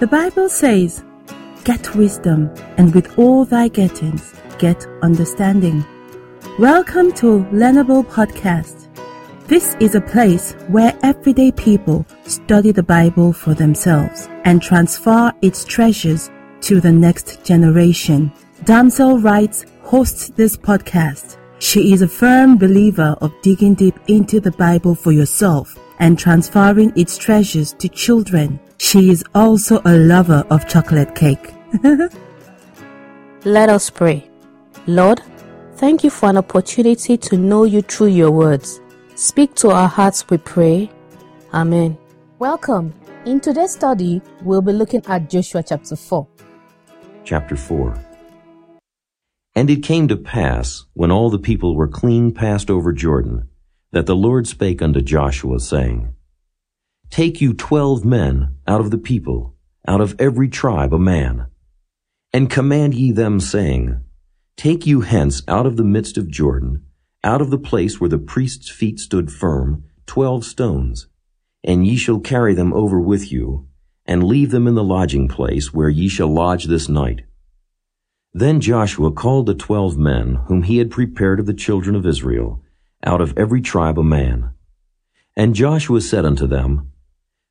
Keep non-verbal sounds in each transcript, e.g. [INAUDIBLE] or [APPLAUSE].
The Bible says, Get wisdom, and with all thy gettings, get understanding. Welcome to Learnable Podcast. This is a place where everyday people study the Bible for themselves and transfer its treasures to the next generation. Damsel Writes hosts this podcast. She is a firm believer of digging deep into the Bible for yourself and transferring its treasures to children. She is also a lover of chocolate cake. [LAUGHS] Let us pray. Lord, thank you for an opportunity to know you through your words. Speak to our hearts, we pray. Amen. Welcome. In today's study, we'll be looking at Joshua chapter 4. Chapter 4 And it came to pass, when all the people were clean passed over Jordan, that the Lord spake unto Joshua, saying, Take you twelve men out of the people, out of every tribe a man, and command ye them, saying, Take you hence out of the midst of Jordan, out of the place where the priest's feet stood firm, twelve stones, and ye shall carry them over with you, and leave them in the lodging place where ye shall lodge this night. Then Joshua called the twelve men whom he had prepared of the children of Israel, out of every tribe a man. And Joshua said unto them,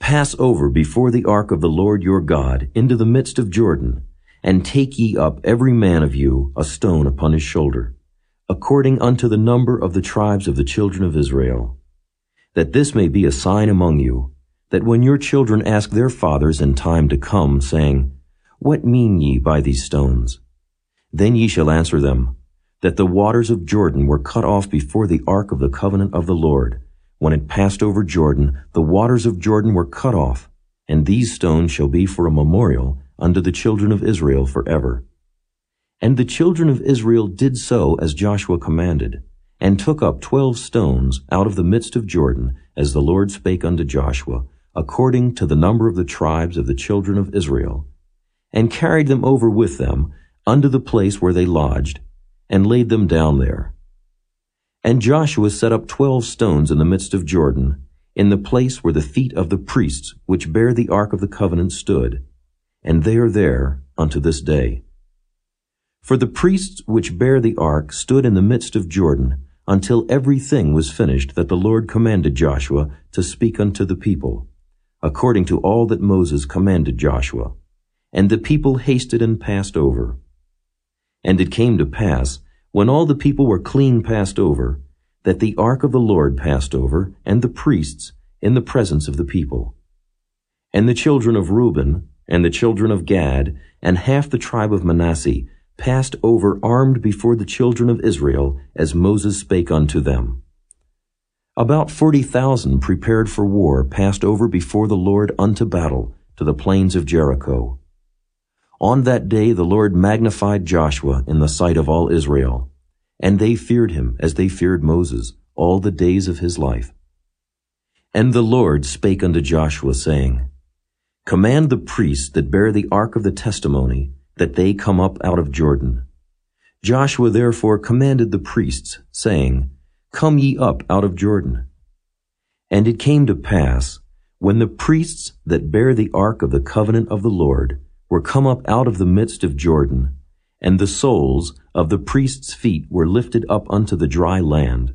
Pass over before the ark of the Lord your God into the midst of Jordan, and take ye up every man of you a stone upon his shoulder, according unto the number of the tribes of the children of Israel, that this may be a sign among you, that when your children ask their fathers in time to come, saying, What mean ye by these stones? Then ye shall answer them, that the waters of Jordan were cut off before the ark of the covenant of the Lord. When it passed over Jordan, the waters of Jordan were cut off, and these stones shall be for a memorial unto the children of Israel forever. And the children of Israel did so as Joshua commanded, and took up twelve stones out of the midst of Jordan, as the Lord spake unto Joshua, according to the number of the tribes of the children of Israel, and carried them over with them unto the place where they lodged, and laid them down there. And Joshua set up twelve stones in the midst of Jordan, in the place where the feet of the priests which bear the ark of the covenant stood, and they are there unto this day. For the priests which bear the ark stood in the midst of Jordan, until everything was finished that the Lord commanded Joshua to speak unto the people, according to all that Moses commanded Joshua. And the people hasted and passed over. And it came to pass, when all the people were clean passed over, that the ark of the Lord passed over, and the priests, in the presence of the people. And the children of Reuben, and the children of Gad, and half the tribe of Manasseh, passed over armed before the children of Israel, as Moses spake unto them. About forty thousand prepared for war passed over before the Lord unto battle to the plains of Jericho. On that day the Lord magnified Joshua in the sight of all Israel, and they feared him as they feared Moses all the days of his life. And the Lord spake unto Joshua, saying, Command the priests that bear the ark of the testimony that they come up out of Jordan. Joshua therefore commanded the priests, saying, Come ye up out of Jordan. And it came to pass, when the priests that bear the ark of the covenant of the Lord were come up out of the midst of Jordan, and the soles of the priests' feet were lifted up unto the dry land,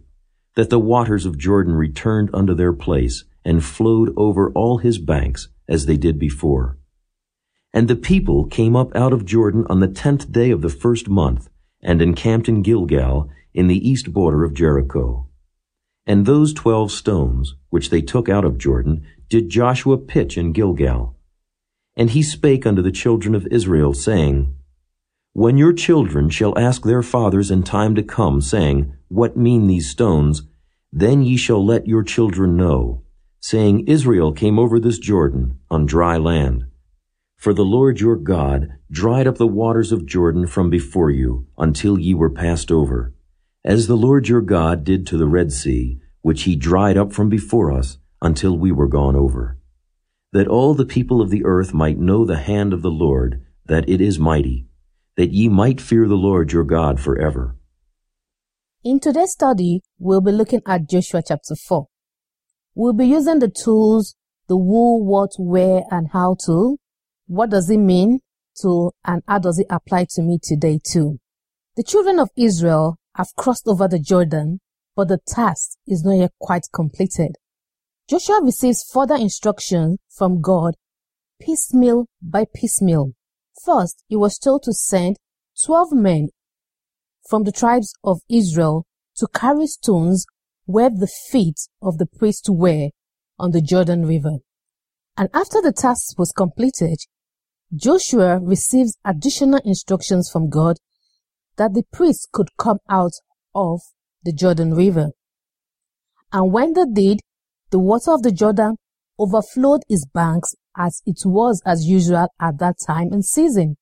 that the waters of Jordan returned unto their place, and flowed over all his banks, as they did before. And the people came up out of Jordan on the tenth day of the first month, and encamped in Gilgal, in the east border of Jericho. And those twelve stones, which they took out of Jordan, did Joshua pitch in Gilgal, and he spake unto the children of Israel, saying, When your children shall ask their fathers in time to come, saying, What mean these stones? Then ye shall let your children know, saying, Israel came over this Jordan on dry land. For the Lord your God dried up the waters of Jordan from before you until ye were passed over, as the Lord your God did to the Red Sea, which he dried up from before us until we were gone over that all the people of the earth might know the hand of the Lord, that it is mighty, that ye might fear the Lord your God forever. In today's study, we'll be looking at Joshua chapter 4. We'll be using the tools, the who, what, where, and how to, what does it mean to and how does it apply to me today too? The children of Israel have crossed over the Jordan, but the task is not yet quite completed. Joshua receives further instruction from God piecemeal by piecemeal. First, he was told to send 12 men from the tribes of Israel to carry stones where the feet of the priests were on the Jordan River. And after the task was completed, Joshua receives additional instructions from God that the priests could come out of the Jordan River. And when they did, the water of the Jordan overflowed its banks as it was as usual at that time and season.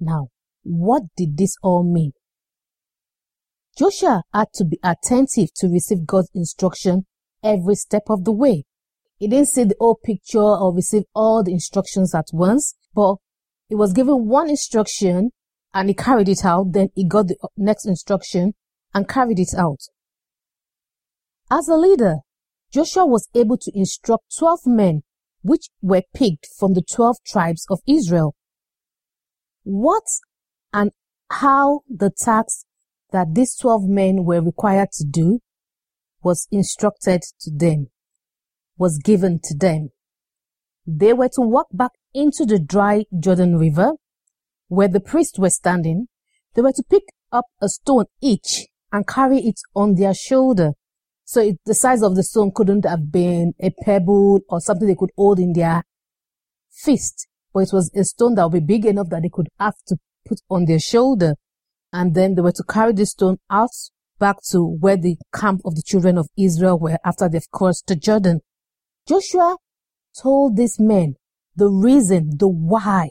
Now, what did this all mean? Joshua had to be attentive to receive God's instruction every step of the way. He didn't see the whole picture or receive all the instructions at once, but he was given one instruction and he carried it out. Then he got the next instruction and carried it out. As a leader, Joshua was able to instruct 12 men which were picked from the 12 tribes of Israel. What and how the task that these 12 men were required to do was instructed to them, was given to them. They were to walk back into the dry Jordan River where the priests were standing. They were to pick up a stone each and carry it on their shoulder. So it, the size of the stone couldn't have been a pebble or something they could hold in their fist, but it was a stone that would be big enough that they could have to put on their shoulder. And then they were to carry the stone out back to where the camp of the children of Israel were after they've crossed the Jordan. Joshua told these men the reason, the why,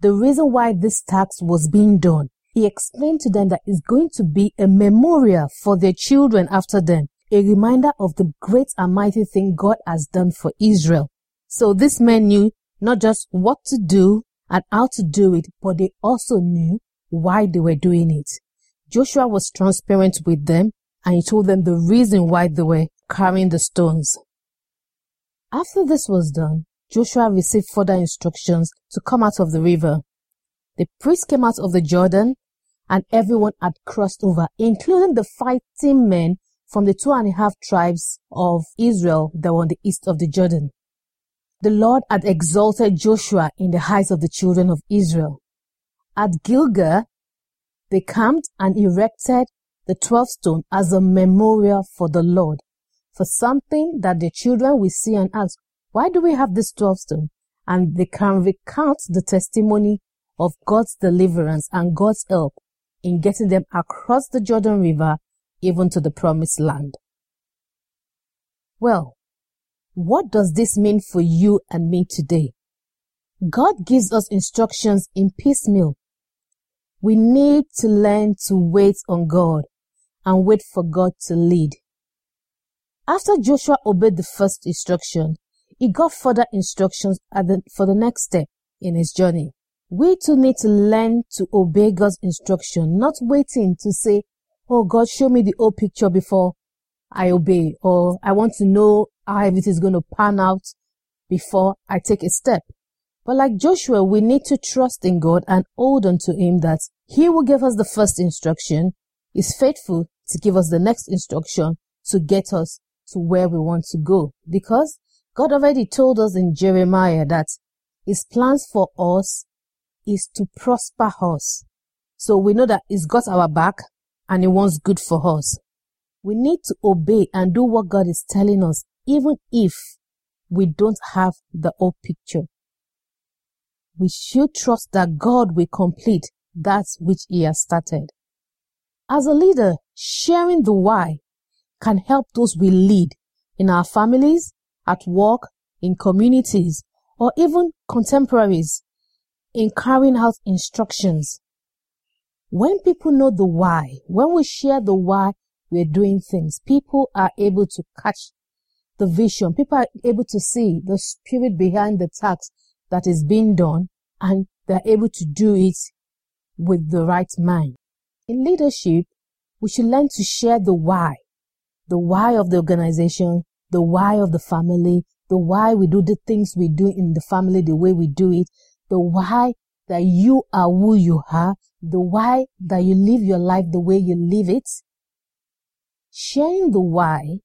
the reason why this tax was being done. He explained to them that it's going to be a memorial for their children after them, a reminder of the great and mighty thing God has done for Israel. So this men knew not just what to do and how to do it, but they also knew why they were doing it. Joshua was transparent with them and he told them the reason why they were carrying the stones. After this was done, Joshua received further instructions to come out of the river. The priests came out of the Jordan and everyone had crossed over, including the fighting men from the two and a half tribes of Israel that were on the east of the Jordan. The Lord had exalted Joshua in the eyes of the children of Israel. At Gilgal, they camped and erected the 12 stone as a memorial for the Lord, for something that the children will see and ask, why do we have this 12 stone? And they can recount the testimony of God's deliverance and God's help in getting them across the Jordan River even to the promised land. Well, what does this mean for you and me today? God gives us instructions in piecemeal we need to learn to wait on God and wait for God to lead. After Joshua obeyed the first instruction, he got further instructions the, for the next step in his journey. We too need to learn to obey God's instruction, not waiting to say, Oh God, show me the whole picture before I obey, or I want to know how everything is going to pan out before I take a step. But like Joshua, we need to trust in God and hold on to Him that He will give us the first instruction, is faithful to give us the next instruction to get us to where we want to go. Because God already told us in Jeremiah that His plans for us is to prosper us. So we know that He's got our back and He wants good for us. We need to obey and do what God is telling us, even if we don't have the whole picture we should trust that God will complete that which He has started. As a leader, sharing the why can help those we lead in our families, at work, in communities, or even contemporaries in carrying out instructions. When people know the why, when we share the why we're doing things, people are able to catch the vision. People are able to see the spirit behind the task that is being done and they're able to do it with the right mind. In leadership, we should learn to share the why, the why of the organization, the why of the family, the why we do the things we do in the family the way we do it, the why that you are who you are, the why that you live your life the way you live it. Sharing the why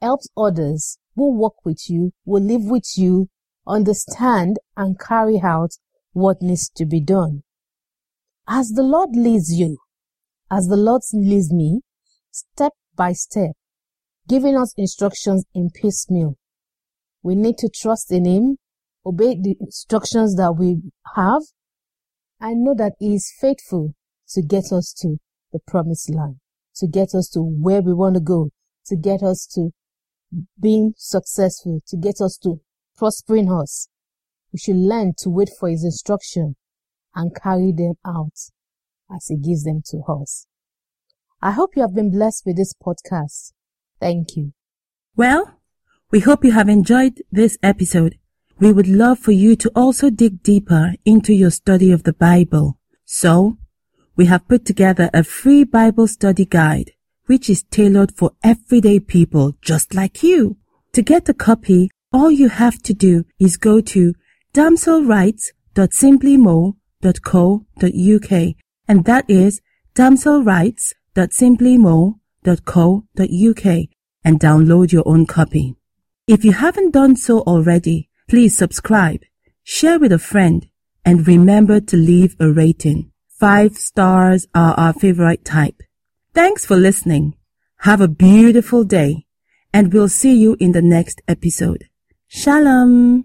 helps others who work with you, will live with you, understand and carry out what needs to be done. As the Lord leads you, as the Lord leads me, step by step, giving us instructions in piecemeal. We need to trust in Him, obey the instructions that we have, and know that He is faithful to get us to the promised land, to get us to where we want to go, to get us to being successful, to get us to prospering us. We should learn to wait for His instruction and carry them out as He gives them to us. I hope you have been blessed with this podcast. Thank you. Well, we hope you have enjoyed this episode. We would love for you to also dig deeper into your study of the Bible. So, we have put together a free Bible study guide, which is tailored for everyday people just like you. To get a copy, all you have to do is go to damselrights.simplymo.co.uk and that is damselrights.simplymo.co.uk and download your own copy. If you haven't done so already, please subscribe, share with a friend, and remember to leave a rating. Five stars are our favorite type. Thanks for listening. Have a beautiful day and we'll see you in the next episode. Shalom.